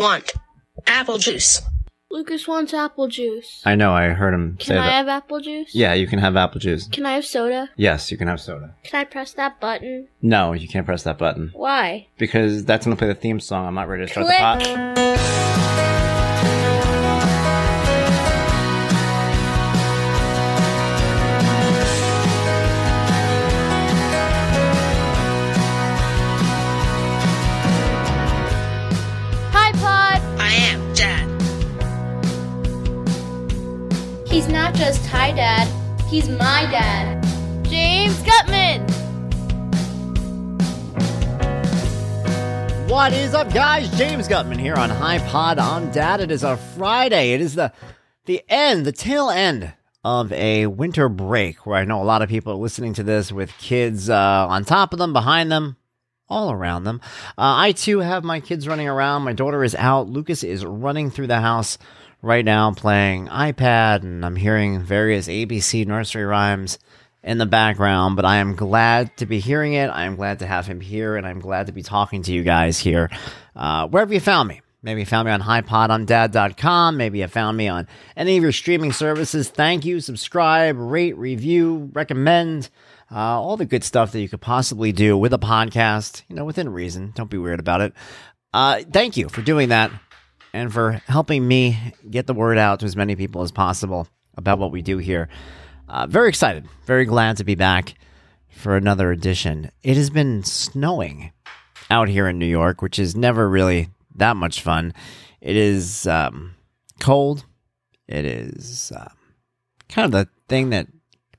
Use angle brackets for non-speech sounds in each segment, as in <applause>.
want apple juice. Lucas wants apple juice. I know. I heard him Can say I that. have apple juice? yeah, you can have apple juice. Can I have soda? Yes, you can have soda. Can I press that button? No, you can't press that button Why? because that's gonna play the theme song. I'm not ready to start Click. the pot. He's my dad. James Guttman! What is up, guys? James Guttman here on High Pod on Dad. It is a Friday. It is the the end, the tail end of a winter break where I know a lot of people are listening to this with kids uh, on top of them, behind them, all around them. Uh, I too have my kids running around. My daughter is out. Lucas is running through the house right now playing iPad, and I'm hearing various ABC nursery rhymes in the background, but I am glad to be hearing it. I am glad to have him here, and I'm glad to be talking to you guys here, uh, wherever you found me. Maybe you found me on highpodondad.com. Maybe you found me on any of your streaming services. Thank you. Subscribe, rate, review, recommend, uh, all the good stuff that you could possibly do with a podcast, you know, within reason. Don't be weird about it. Uh, thank you for doing that and for helping me get the word out to as many people as possible about what we do here. Uh, very excited, very glad to be back for another edition. It has been snowing out here in New York, which is never really that much fun. It is um, cold. It is um, kind of the thing that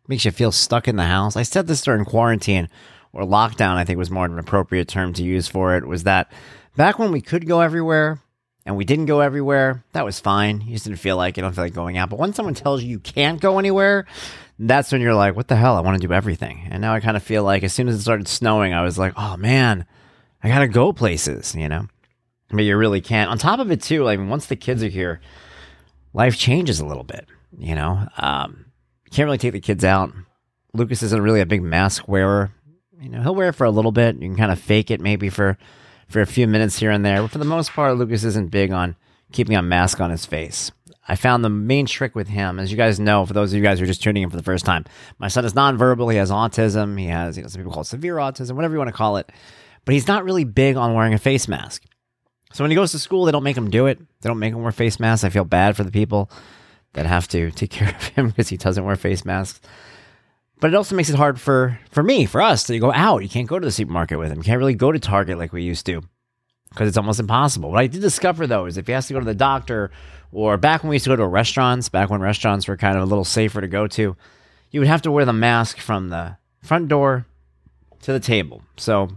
makes you feel stuck in the house. I said this during quarantine or lockdown, I think was more an appropriate term to use for it, was that back when we could go everywhere and we didn't go everywhere, that was fine. You just didn't feel like you don't feel like going out. But when someone tells you you can't go anywhere, that's when you're like, what the hell? I want to do everything. And now I kind of feel like as soon as it started snowing, I was like, oh man, I got to go places, you know? But you really can't. On top of it, too, like once the kids are here, life changes a little bit, you know? Um, can't really take the kids out. Lucas isn't really a big mask wearer. You know, he'll wear it for a little bit. You can kind of fake it maybe for for a few minutes here and there. But for the most part, Lucas isn't big on keeping a mask on his face. I found the main trick with him, as you guys know, for those of you guys who are just tuning in for the first time, my son is nonverbal. He has autism. He has, you know, some people call it severe autism, whatever you want to call it. But he's not really big on wearing a face mask. So when he goes to school, they don't make him do it. They don't make him wear face masks. I feel bad for the people that have to take care of him <laughs> because he doesn't wear face masks. But it also makes it hard for for me, for us to go out. You can't go to the supermarket with him. You can't really go to Target like we used to because it's almost impossible. What I did discover though is if he has to go to the doctor or back when we used to go to restaurants, back when restaurants were kind of a little safer to go to, you would have to wear the mask from the front door to the table. So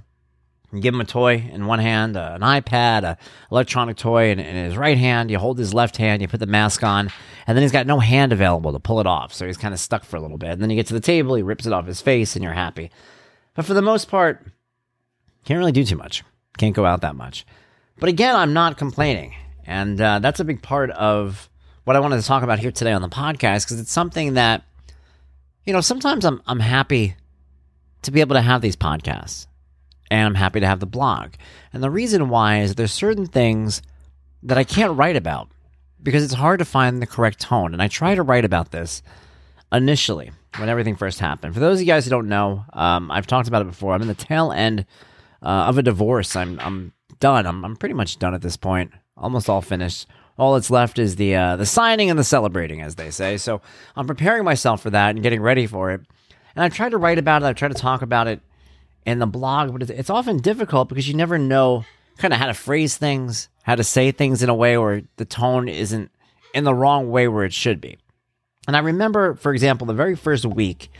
you give him a toy in one hand, uh, an iPad, an electronic toy in, in his right hand. You hold his left hand, you put the mask on, and then he's got no hand available to pull it off. So he's kind of stuck for a little bit. And then you get to the table, he rips it off his face, and you're happy. But for the most part, can't really do too much. Can't go out that much. But again, I'm not complaining. And uh, that's a big part of what I wanted to talk about here today on the podcast because it's something that, you know, sometimes I'm, I'm happy to be able to have these podcasts and I'm happy to have the blog. And the reason why is there's certain things that I can't write about because it's hard to find the correct tone. And I try to write about this initially when everything first happened. For those of you guys who don't know, um, I've talked about it before. I'm in the tail end uh, of a divorce. I'm I'm done. I'm I'm pretty much done at this point. Almost all finished. All that's left is the uh, the signing and the celebrating, as they say. So I'm preparing myself for that and getting ready for it. And I've tried to write about it. I've tried to talk about it in the blog, but it's, often difficult because you never know kind of how to phrase things, how to say things in a way where the tone isn't in the wrong way where it should be. And I remember, for example, the very first week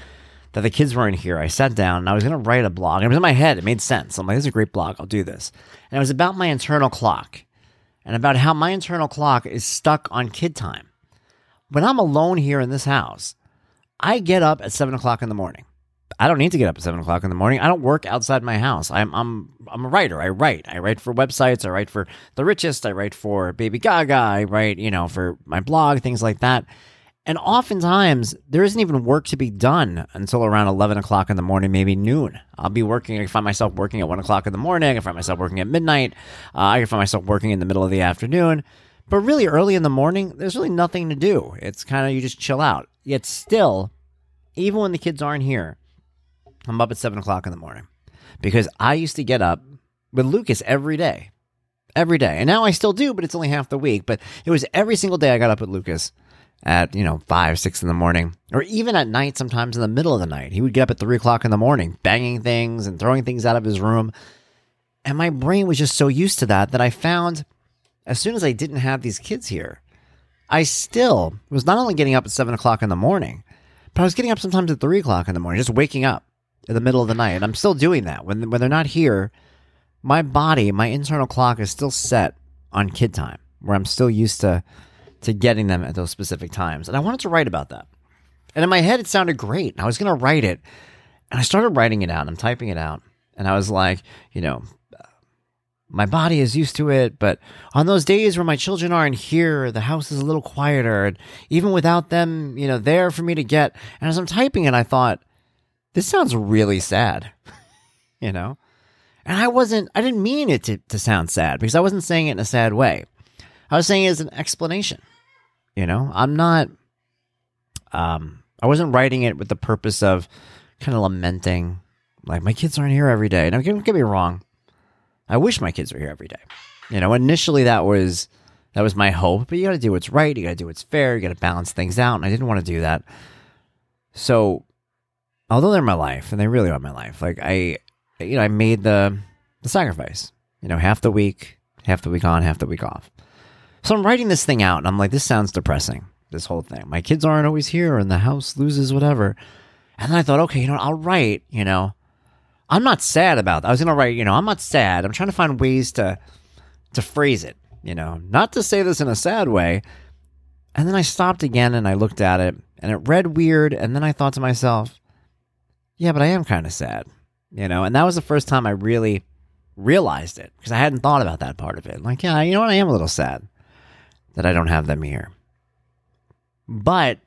that the kids weren't here, I sat down and I was going to write a blog. And it was in my head. It made sense. I'm like, this is a great blog. I'll do this. And it was about my internal clock and about how my internal clock is stuck on kid time. When I'm alone here in this house, I get up at seven o'clock in the morning. I don't need to get up at seven o'clock in the morning. I don't work outside my house. I'm I'm I'm a writer. I write. I write for websites. I write for The Richest. I write for Baby Gaga. I write, you know, for my blog, things like that. And oftentimes, there isn't even work to be done until around 11 o'clock in the morning, maybe noon. I'll be working, I find myself working at 1 o'clock in the morning, I find myself working at midnight, uh, I can find myself working in the middle of the afternoon. But really, early in the morning, there's really nothing to do. It's kind of you just chill out. Yet still, even when the kids aren't here, I'm up at 7 o'clock in the morning because I used to get up with Lucas every day. Every day. And now I still do, but it's only half the week. But it was every single day I got up with Lucas at, you know, five, six in the morning, or even at night, sometimes in the middle of the night. He would get up at three o'clock in the morning, banging things and throwing things out of his room. And my brain was just so used to that that I found as soon as I didn't have these kids here, I still was not only getting up at seven o'clock in the morning, but I was getting up sometimes at three o'clock in the morning, just waking up in the middle of the night. And I'm still doing that. When, when they're not here, my body, my internal clock is still set on kid time, where I'm still used to to getting them at those specific times. And I wanted to write about that. And in my head, it sounded great. I was going to write it. And I started writing it out. And I'm typing it out. And I was like, you know, my body is used to it. But on those days where my children aren't here, the house is a little quieter. And even without them, you know, there for me to get. And as I'm typing it, I thought, this sounds really sad, <laughs> you know? And I wasn't, I didn't mean it to, to sound sad because I wasn't saying it in a sad way. I was saying it as an explanation. You know, I'm not, um, I wasn't writing it with the purpose of kind of lamenting, like, my kids aren't here every day. Now, don't get me wrong. I wish my kids were here every day. You know, initially that was, that was my hope, but you got to do what's right. You got to do what's fair. You got to balance things out. And I didn't want to do that. So, although they're my life and they really are my life, like, I, you know, I made the, the sacrifice, you know, half the week, half the week on, half the week off. So I'm writing this thing out and I'm like, this sounds depressing, this whole thing. My kids aren't always here and the house loses whatever. And then I thought, okay, you know, I'll write, you know, I'm not sad about that. I was going to write, you know, I'm not sad. I'm trying to find ways to, to phrase it, you know, not to say this in a sad way. And then I stopped again and I looked at it and it read weird. And then I thought to myself, yeah, but I am kind of sad, you know, and that was the first time I really realized it because I hadn't thought about that part of it. Like, yeah, you know what? I am a little sad that I don't have them here. But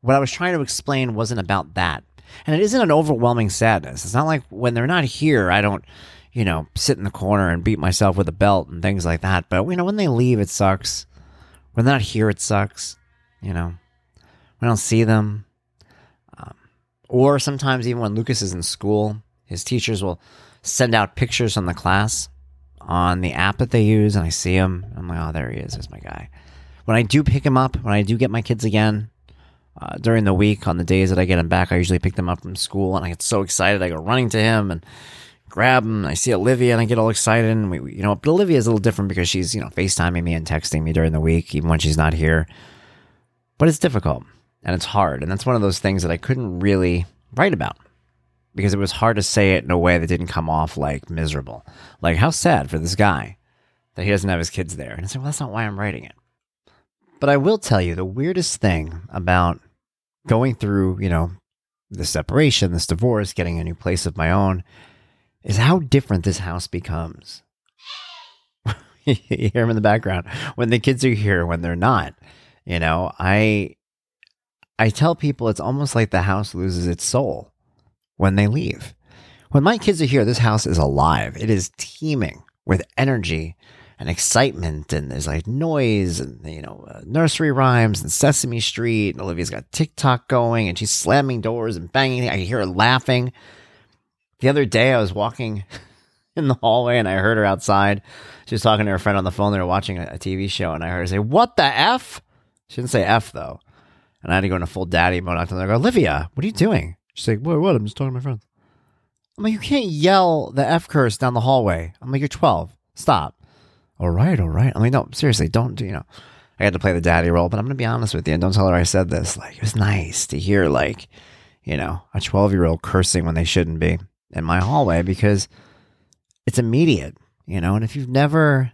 what I was trying to explain wasn't about that. And it isn't an overwhelming sadness. It's not like when they're not here, I don't, you know, sit in the corner and beat myself with a belt and things like that. But, you know, when they leave, it sucks. When they're not here, it sucks. You know, we don't see them. Or sometimes even when Lucas is in school, his teachers will send out pictures from the class on the app that they use, and I see him. I'm like, oh, there he is. There's my guy. When I do pick him up, when I do get my kids again uh, during the week, on the days that I get him back, I usually pick them up from school, and I get so excited. I go running to him and grab him. I see Olivia, and I get all excited. And we, you know, but Olivia is a little different because she's, you know, FaceTiming me and texting me during the week, even when she's not here. But it's difficult and it's hard, and that's one of those things that I couldn't really write about because it was hard to say it in a way that didn't come off like miserable. Like, how sad for this guy that he doesn't have his kids there. And I said, well, that's not why I'm writing it. But I will tell you the weirdest thing about going through, you know, the separation, this divorce, getting a new place of my own, is how different this house becomes. <laughs> you hear them in the background when the kids are here, when they're not. You know, I I tell people it's almost like the house loses its soul when they leave. When my kids are here, this house is alive. It is teeming with energy and excitement, and there's like noise and you know uh, nursery rhymes and Sesame Street. And Olivia's got TikTok going, and she's slamming doors and banging. I hear her laughing. The other day, I was walking <laughs> in the hallway and I heard her outside. She was talking to her friend on the phone. They were watching a, a TV show, and I heard her say, "What the f?" She didn't say f though, and I had to go into full daddy mode. I told her, "I go, Olivia, what are you doing?" She's like, "What? What? I'm just talking to my friends." I'm like, "You can't yell the f curse down the hallway." I'm like, "You're 12. Stop." All right, all right. I mean, no, seriously, don't do. You know, I had to play the daddy role, but I'm gonna be honest with you, and don't tell her I said this. Like, it was nice to hear, like, you know, a 12 year old cursing when they shouldn't be in my hallway because it's immediate, you know. And if you've never,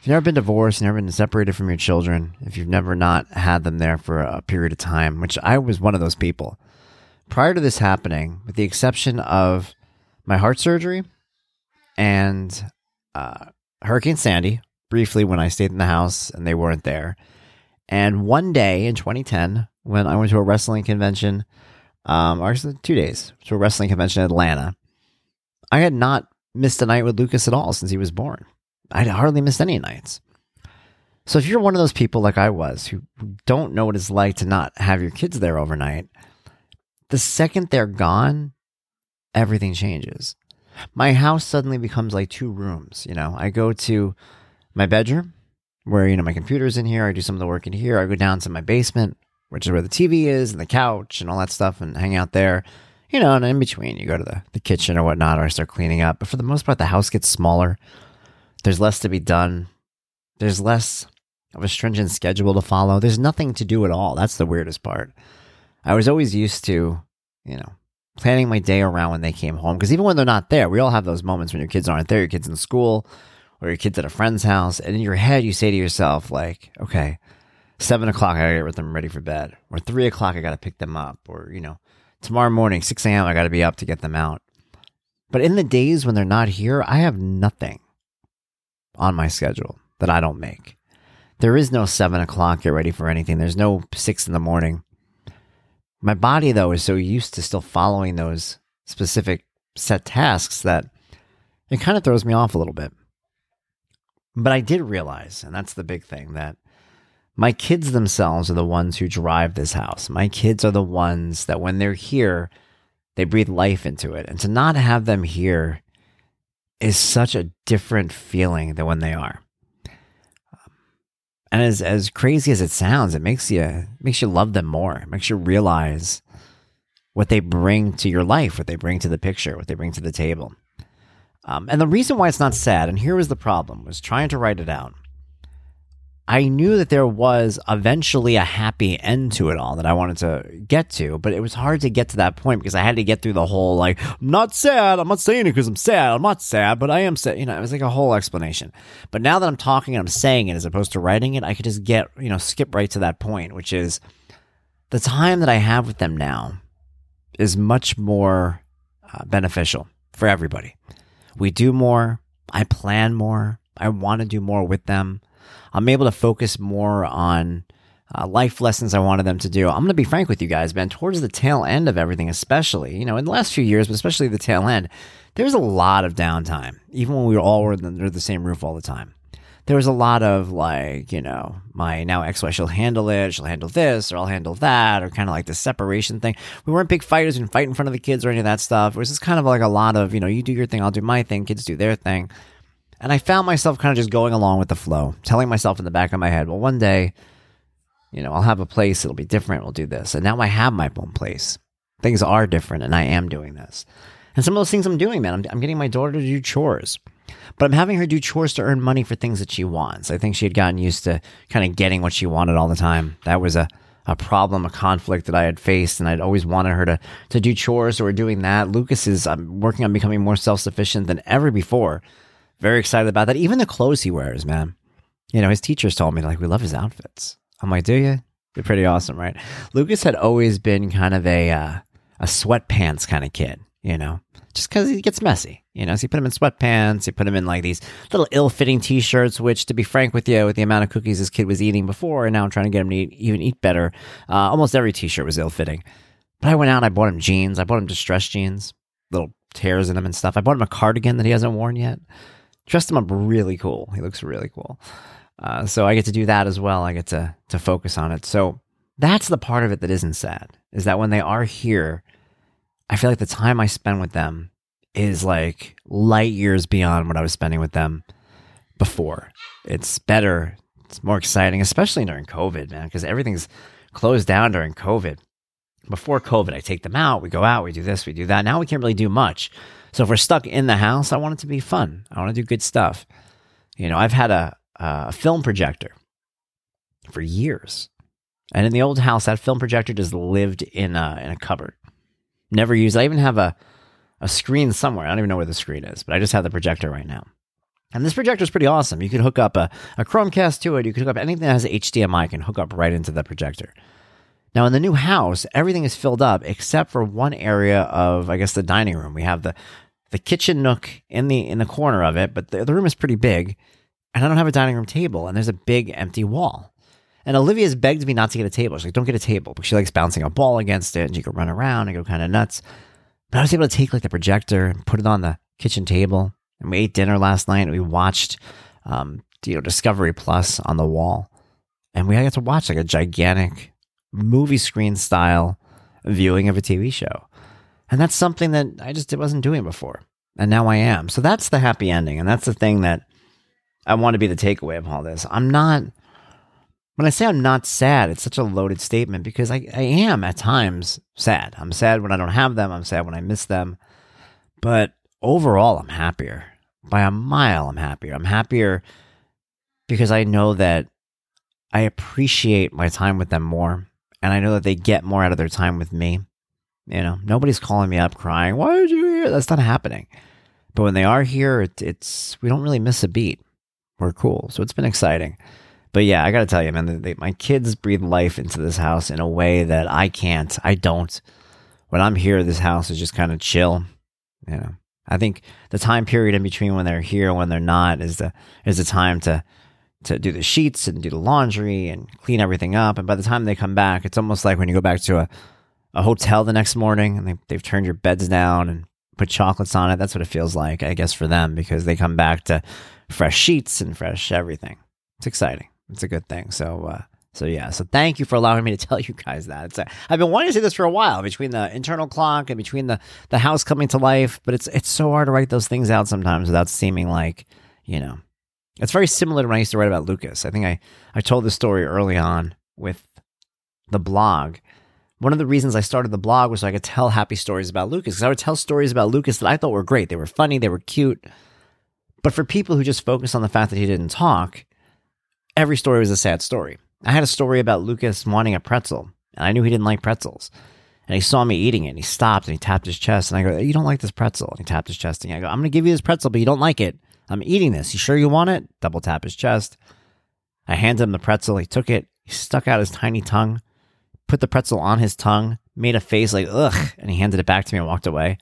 if you've never been divorced, never been separated from your children, if you've never not had them there for a period of time, which I was one of those people. Prior to this happening, with the exception of my heart surgery and uh, Hurricane Sandy, briefly when I stayed in the house and they weren't there, And one day in 2010, when I went to a wrestling convention, um, or actually two days to a wrestling convention in Atlanta, I had not missed a night with Lucas at all since he was born. I'd hardly missed any nights. So if you're one of those people like I was who don't know what it's like to not have your kids there overnight, the second they're gone, everything changes. My house suddenly becomes like two rooms. You know, I go to my bedroom where, you know, my computer's in here. I do some of the work in here. I go down to my basement, which is where the TV is and the couch and all that stuff and hang out there. You know, and in between, you go to the, the kitchen or whatnot, or I start cleaning up. But for the most part, the house gets smaller. There's less to be done. There's less of a stringent schedule to follow. There's nothing to do at all. That's the weirdest part. I was always used to, you know, planning my day around when they came home. Because even when they're not there, we all have those moments when your kids aren't there, your kids in school, or your kids at a friend's house. And in your head, you say to yourself, like, okay, seven o'clock, I gotta get them ready for bed. Or three o'clock, I gotta pick them up. Or, you know, tomorrow morning, 6 a.m., I gotta be up to get them out. But in the days when they're not here, I have nothing on my schedule that I don't make. There is no seven o'clock, get ready for anything. There's no six in the morning. My body, though, is so used to still following those specific set tasks that it kind of throws me off a little bit. But I did realize, and that's the big thing, that my kids themselves are the ones who drive this house. My kids are the ones that when they're here, they breathe life into it. And to not have them here is such a different feeling than when they are. And as as crazy as it sounds, it makes you makes you love them more. It makes you realize what they bring to your life, what they bring to the picture, what they bring to the table. Um, and the reason why it's not sad, and here was the problem, was trying to write it out. I knew that there was eventually a happy end to it all that I wanted to get to, but it was hard to get to that point because I had to get through the whole like, I'm not sad. I'm not saying it because I'm sad. I'm not sad, but I am sad. You know, it was like a whole explanation. But now that I'm talking and I'm saying it as opposed to writing it, I could just get, you know, skip right to that point, which is the time that I have with them now is much more uh, beneficial for everybody. We do more. I plan more. I want to do more with them. I'm able to focus more on uh, life lessons I wanted them to do. I'm going to be frank with you guys, man. Towards the tail end of everything, especially, you know, in the last few years, but especially the tail end, there was a lot of downtime, even when we were all under the same roof all the time. There was a lot of like, you know, my now ex wife, she'll handle it, she'll handle this, or I'll handle that, or kind of like the separation thing. We weren't big fighters and fight in front of the kids or any of that stuff. It was just kind of like a lot of, you know, you do your thing, I'll do my thing, kids do their thing. And I found myself kind of just going along with the flow, telling myself in the back of my head, well, one day, you know, I'll have a place, it'll be different, we'll do this. And now I have my own place. Things are different, and I am doing this. And some of those things I'm doing, man, I'm, I'm getting my daughter to do chores, but I'm having her do chores to earn money for things that she wants. I think she had gotten used to kind of getting what she wanted all the time. That was a, a problem, a conflict that I had faced, and I'd always wanted her to, to do chores, we're doing that. Lucas is I'm working on becoming more self sufficient than ever before. Very excited about that. Even the clothes he wears, man. You know, his teachers told me, like, we love his outfits. I'm like, do you? They're pretty awesome, right? Lucas had always been kind of a uh, a sweatpants kind of kid, you know, just because he gets messy, you know. So you put him in sweatpants, you put him in like these little ill-fitting t-shirts. Which, to be frank with you, with the amount of cookies this kid was eating before, and now I'm trying to get him to eat, even eat better. Uh, almost every t-shirt was ill-fitting. But I went out, I bought him jeans, I bought him distressed jeans, little tears in them and stuff. I bought him a cardigan that he hasn't worn yet dressed him up really cool. He looks really cool. Uh, so I get to do that as well. I get to to focus on it. So that's the part of it that isn't sad. Is that when they are here, I feel like the time I spend with them is like light years beyond what I was spending with them before. It's better. It's more exciting, especially during COVID, man, because everything's closed down during COVID. Before COVID, I take them out, we go out, we do this, we do that. Now we can't really do much. So if we're stuck in the house, I want it to be fun. I want to do good stuff. You know, I've had a, a film projector for years. And in the old house, that film projector just lived in a, in a cupboard. Never used. I even have a, a screen somewhere. I don't even know where the screen is, but I just have the projector right now. And this projector is pretty awesome. You can hook up a, a Chromecast to it. You can hook up anything that has HDMI can hook up right into the projector. Now, in the new house, everything is filled up except for one area of, I guess, the dining room. We have the the kitchen nook in the in the corner of it, but the, the room is pretty big, and I don't have a dining room table, and there's a big empty wall. And Olivia's begged me not to get a table. She's like, don't get a table because she likes bouncing a ball against it and she could run around and go kind of nuts. But I was able to take like the projector and put it on the kitchen table. And we ate dinner last night and we watched, um, you know, Discovery Plus on the wall. And we got to watch like a gigantic movie screen style viewing of a TV show. And that's something that I just wasn't doing before. And now I am. So that's the happy ending. And that's the thing that I want to be the takeaway of all this. I'm not, when I say I'm not sad, it's such a loaded statement because I, I am at times sad. I'm sad when I don't have them. I'm sad when I miss them. But overall, I'm happier. By a mile, I'm happier. I'm happier because I know that I appreciate my time with them more. And I know that they get more out of their time with me. You know, nobody's calling me up crying, Why did you here? That's not happening. But when they are here, it, it's, we don't really miss a beat. We're cool. So it's been exciting. But yeah, I got to tell you, man, they, my kids breathe life into this house in a way that I can't. I don't. When I'm here, this house is just kind of chill. You know, I think the time period in between when they're here and when they're not is the is the time to to do the sheets and do the laundry and clean everything up. And by the time they come back, it's almost like when you go back to a, a hotel the next morning and they, they've turned your beds down and put chocolates on it. That's what it feels like, I guess, for them because they come back to fresh sheets and fresh everything. It's exciting. It's a good thing. So, uh, so yeah. So thank you for allowing me to <laughs> tell you guys that. It's a, I've been wanting to say this for a while between the internal clock and between the the house coming to life, but it's it's so hard to write those things out sometimes without seeming like you know. It's very similar to when I used to write about Lucas. I think I I told this story early on with the blog. One of the reasons I started the blog was so I could tell happy stories about Lucas because I would tell stories about Lucas that I thought were great. They were funny, they were cute. But for people who just focus on the fact that he didn't talk, every story was a sad story. I had a story about Lucas wanting a pretzel, and I knew he didn't like pretzels. And he saw me eating it, and he stopped and he tapped his chest. And I go, You don't like this pretzel? And he tapped his chest. And I go, I'm going to give you this pretzel, but you don't like it. I'm eating this. You sure you want it? Double tap his chest. I handed him the pretzel. He took it. He stuck out his tiny tongue, put the pretzel on his tongue, made a face like, ugh, and he handed it back to me and walked away.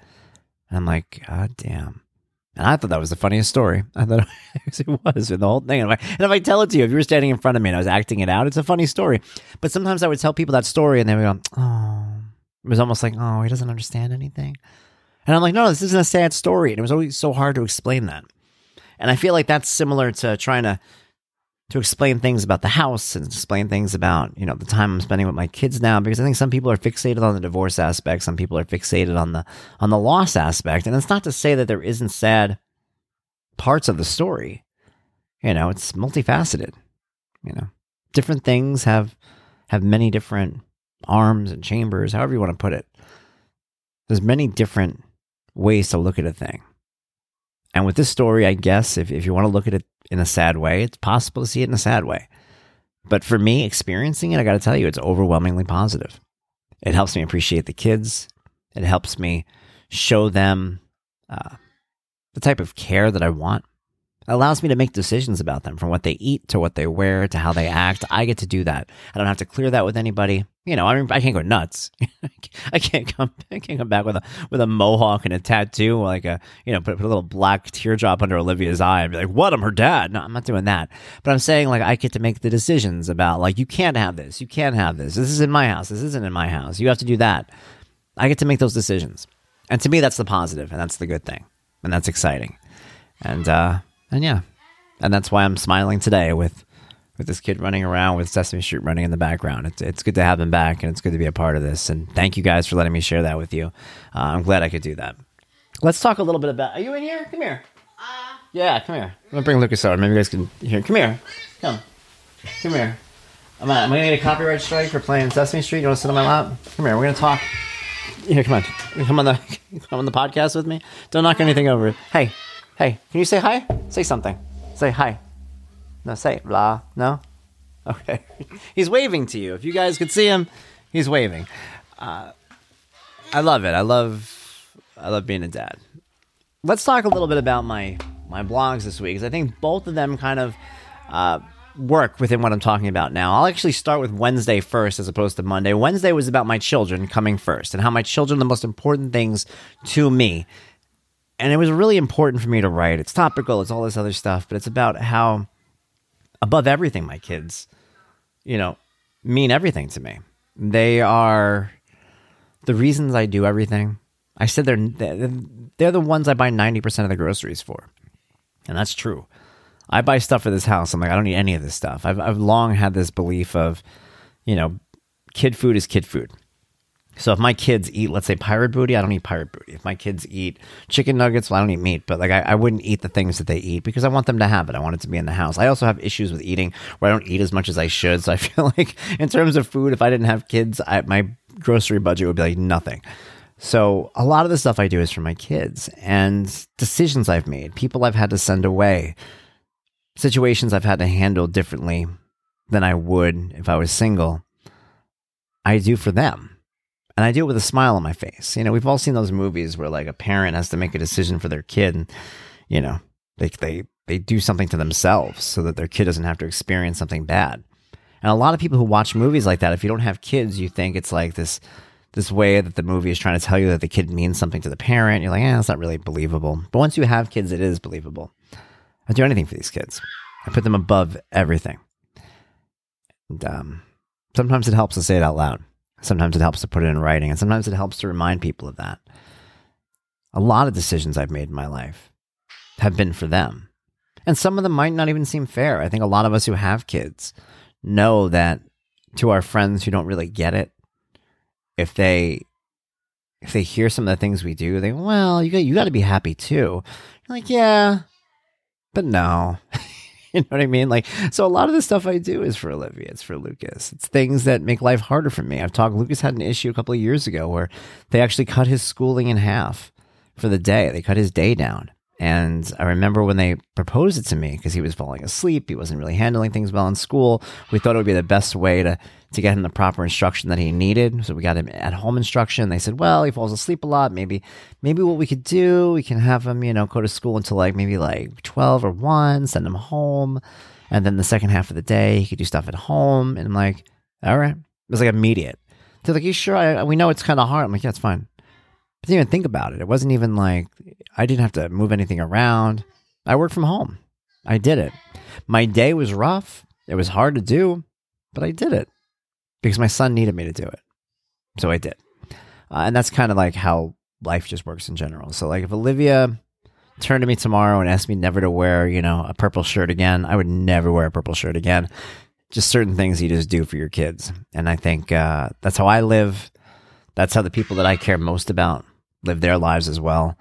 And I'm like, God damn. And I thought that was the funniest story. I thought <laughs> it was the whole thing. And if, I, and if I tell it to you, if you were standing in front of me and I was acting it out, it's a funny story. But sometimes I would tell people that story and they would go, oh, it was almost like, oh, he doesn't understand anything. And I'm like, no, this isn't a sad story. And it was always so hard to explain that. And I feel like that's similar to trying to to explain things about the house and explain things about you know the time I'm spending with my kids now because I think some people are fixated on the divorce aspect, some people are fixated on the on the loss aspect, and it's not to say that there isn't sad parts of the story. You know, it's multifaceted. You know, different things have have many different arms and chambers, however you want to put it. There's many different ways to look at a thing. And with this story, I guess if, if you want to look at it in a sad way, it's possible to see it in a sad way. But for me, experiencing it, I got to tell you, it's overwhelmingly positive. It helps me appreciate the kids. It helps me show them uh, the type of care that I want. Allows me to make decisions about them from what they eat to what they wear to how they act. I get to do that. I don't have to clear that with anybody. You know, I mean, I can't go nuts. <laughs> I can't come. I can't come back with a with a mohawk and a tattoo, like a you know, put, put a little black teardrop under Olivia's eye and be like, "What? I'm her dad." No, I'm not doing that. But I'm saying like I get to make the decisions about like you can't have this, you can't have this. This is in my house. This isn't in my house. You have to do that. I get to make those decisions, and to me, that's the positive, and that's the good thing, and that's exciting. And uh, and yeah, and that's why I'm smiling today with with this kid running around with Sesame Street running in the background. It's it's good to have him back, and it's good to be a part of this. And thank you guys for letting me share that with you. Uh, I'm glad I could do that. Let's talk a little bit about. Are you in here? Come here. Uh, yeah, come here. I'm gonna bring Lucas over. Maybe you guys can hear. Come here. Come. Come here. I'm, am gonna get a copyright strike for playing Sesame Street. You want to sit on my lap? Come here. We're gonna talk. Here, come on. Come on the <laughs> come on the podcast with me. Don't knock anything over. Hey, Hey, can you say hi? Say something. Say hi. No, say blah. No? Okay. <laughs> he's waving to you. If you guys could see him, he's waving. Uh, I love it. I love I love being a dad. Let's talk a little bit about my my blogs this week because I think both of them kind of uh, work within what I'm talking about now. I'll actually start with Wednesday first as opposed to Monday. Wednesday was about my children coming first and how my children are the most important things to me and it was really important for me to write. It's topical, it's all this other stuff, but it's about how, above everything, my kids, you know, mean everything to me. They are the reasons I do everything. I said they're they're, the ones I buy 90% of the groceries for. And that's true. I buy stuff for this house. I'm like, I don't need any of this stuff. I've, I've long had this belief of, you know, kid food is kid food. So if my kids eat, let's say pirate booty, I don't eat pirate booty. If my kids eat chicken nuggets, well, I don't eat meat, but like I, I, wouldn't eat the things that they eat because I want them to have it. I want it to be in the house. I also have issues with eating where I don't eat as much as I should. So I <laughs> feel like in terms of food, if I didn't have kids, I, my grocery budget would be like nothing. So a lot of the stuff I do is for my kids and decisions I've made, people I've had to send away, situations I've had to handle differently than I would if I was single. I do for them and I do it with a smile on my face. You know, we've all seen those movies where like a parent has to make a decision for their kid, and you know, they they they do something to themselves so that their kid doesn't have to experience something bad. And a lot of people who watch movies like that, if you don't have kids, you think it's like this this way that the movie is trying to tell you that the kid means something to the parent. You're like, yeah, that's not really believable. But once you have kids, it is believable. I do anything for these kids. I put them above everything. And um, sometimes it helps to say it out loud. Sometimes it helps to put it in writing, and sometimes it helps to remind people of that. A lot of decisions I've made in my life have been for them. And some of them might not even seem fair. I think a lot of us who have kids know that to our friends who don't really get it, if they if they hear some of the things we do, they well, you got you got to be happy too. You're like, yeah, but no. <laughs> <laughs> you know what I mean? Like, so a lot of the stuff I do is for Olivia. It's for Lucas. It's things that make life harder for me. I've talked, Lucas had an issue a couple of years ago where they actually cut his schooling in half for the day. They cut his day down. And I remember when they proposed it to me because he was falling asleep. He wasn't really handling things well in school. We thought it would be the best way to, to get him the proper instruction that he needed. So we got him at home instruction. They said, well, he falls asleep a lot. Maybe, maybe what we could do, we can have him, you know, go to school until like maybe like 12 or 1, send him home. And then the second half of the day, he could do stuff at home. And I'm like, all right. It was like immediate. They're like, you sure? I, we know it's kind of hard. I'm like, yeah, it's fine. I didn't even think about it. It wasn't even like I didn't have to move anything around. I worked from home. I did it. My day was rough. It was hard to do, but I did it because my son needed me to do it. So I did. Uh, and that's kind of like how life just works in general. So, like, if Olivia turned to me tomorrow and asked me never to wear, you know, a purple shirt again, I would never wear a purple shirt again. Just certain things you just do for your kids. And I think uh, that's how I live. That's how the people that I care most about live their lives as well.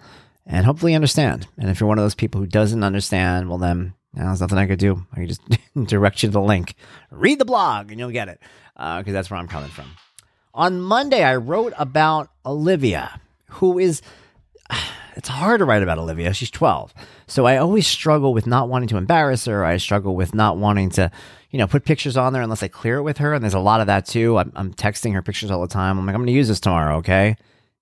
And hopefully understand. And if you're one of those people who doesn't understand, well, then you know, there's nothing I could do. I can just <laughs> direct you to the link. Read the blog and you'll get it because uh, that's where I'm coming from. On Monday, I wrote about Olivia, who is. <sighs> It's hard to write about Olivia. She's 12. So I always struggle with not wanting to embarrass her. I struggle with not wanting to you know, put pictures on there unless I clear it with her. And there's a lot of that too. I'm, I'm texting her pictures all the time. I'm like, I'm going to use this tomorrow. Okay.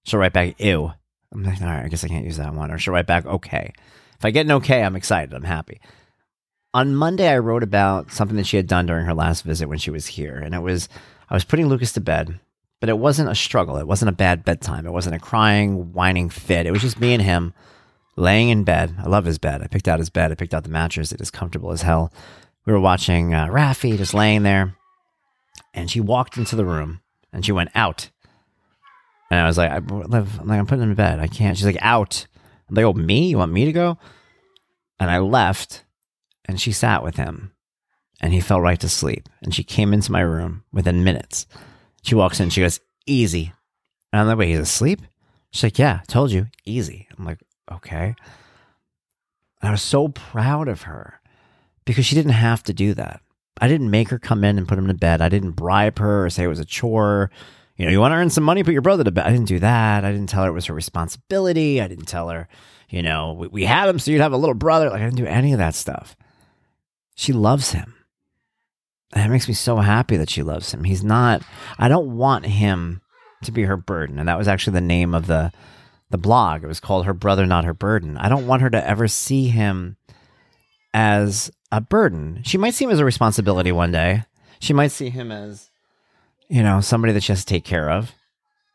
She'll write back, ew. I'm like, all right, I guess I can't use that one. Or she'll write back, okay. If I get an okay, I'm excited. I'm happy. On Monday, I wrote about something that she had done during her last visit when she was here. And it was, I was putting Lucas to bed, but it wasn't a struggle. It wasn't a bad bedtime. It wasn't a crying, whining fit. It was just me and him laying in bed. I love his bed. I picked out his bed. I picked out the mattress. It is comfortable as hell we were watching uh, Raffi just laying there, and she walked into the room and she went out. And I was like, I, am like, I'm putting him in bed. I can't. She's like, out. I'm like, oh, me? You want me to go? And I left, and she sat with him, and he fell right to sleep. And she came into my room within minutes. She walks in, she goes, easy. And I'm like, wait, he's asleep? She's like, yeah, told you, easy. I'm like, okay. And I was so proud of her because she didn't have to do that. I didn't make her come in and put him to bed. I didn't bribe her or say it was a chore. You know, you want to earn some money, put your brother to bed. I didn't do that. I didn't tell her it was her responsibility. I didn't tell her, you know, we, we had him so you'd have a little brother. Like, I didn't do any of that stuff. She loves him. It makes me so happy that she loves him. He's not, I don't want him to be her burden. And that was actually the name of the, the blog. It was called Her Brother, Not Her Burden. I don't want her to ever see him as a burden. She might see him as a responsibility one day. She might see him as, you know, somebody that she has to take care of.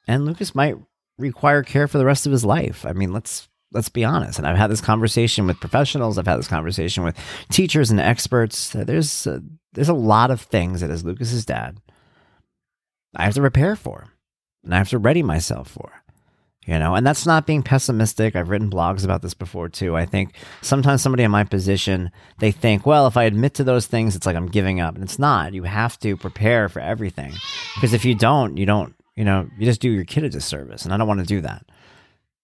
And Lucas might require care for the rest of his life. I mean, let's let's be honest. And I've had this conversation with professionals. I've had this conversation with teachers and experts. There's uh, there's a lot of things that as Lucas's dad, I have to prepare for, and I have to ready myself for. You know, and that's not being pessimistic. I've written blogs about this before too. I think sometimes somebody in my position, they think, well, if I admit to those things, it's like I'm giving up. And it's not. You have to prepare for everything. Because if you don't, you don't, you know, you just do your kid a disservice. And I don't want to do that.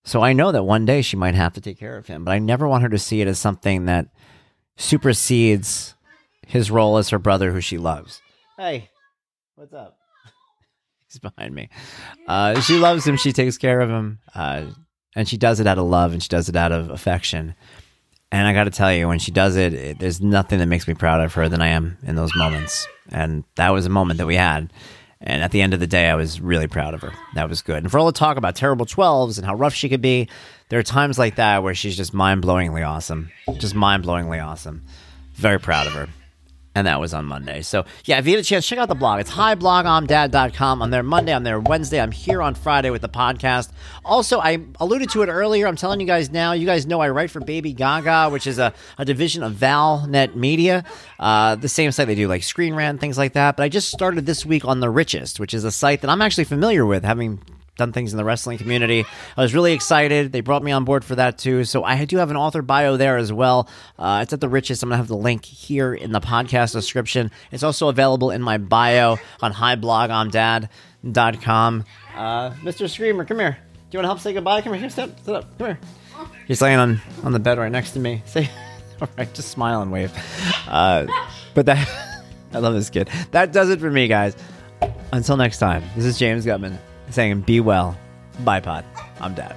So I know that one day she might have to take care of him, but I never want her to see it as something that supersedes his role as her brother who she loves. Hey, what's up? He's behind me. Uh, she loves him. She takes care of him. Uh, and she does it out of love and she does it out of affection. And I got to tell you, when she does it, it, there's nothing that makes me prouder of her than I am in those moments. And that was a moment that we had. And at the end of the day, I was really proud of her. That was good. And for all the talk about terrible 12s and how rough she could be, there are times like that where she's just mind blowingly awesome. Just mind blowingly awesome. Very proud of her and that was on Monday. So yeah, if you get a chance, check out the blog. It's hiblogimdad.com. I'm there Monday. I'm there Wednesday. I'm here on Friday with the podcast. Also, I alluded to it earlier. I'm telling you guys now. You guys know I write for Baby Gaga, which is a, a division of ValNet Media, uh, the same site they do like Screen Rant, things like that. But I just started this week on The Richest, which is a site that I'm actually familiar with, having done things in the wrestling community. I was really excited. They brought me on board for that too. So I do have an author bio there as well. Uh, it's at the richest. I'm going to have the link here in the podcast description. It's also available in my bio on hiblogimdad.com. Uh, Mr. Screamer, come here. Do you want to help say goodbye? Come here. Step, sit up. Come here. He's laying on, on the bed right next to me. <laughs> Say, all right, just smile and wave. Uh, but that, <laughs> I love this kid. That does it for me, guys. Until next time, this is James Guttman saying, Be well. Bye, Pod. I'm Dad.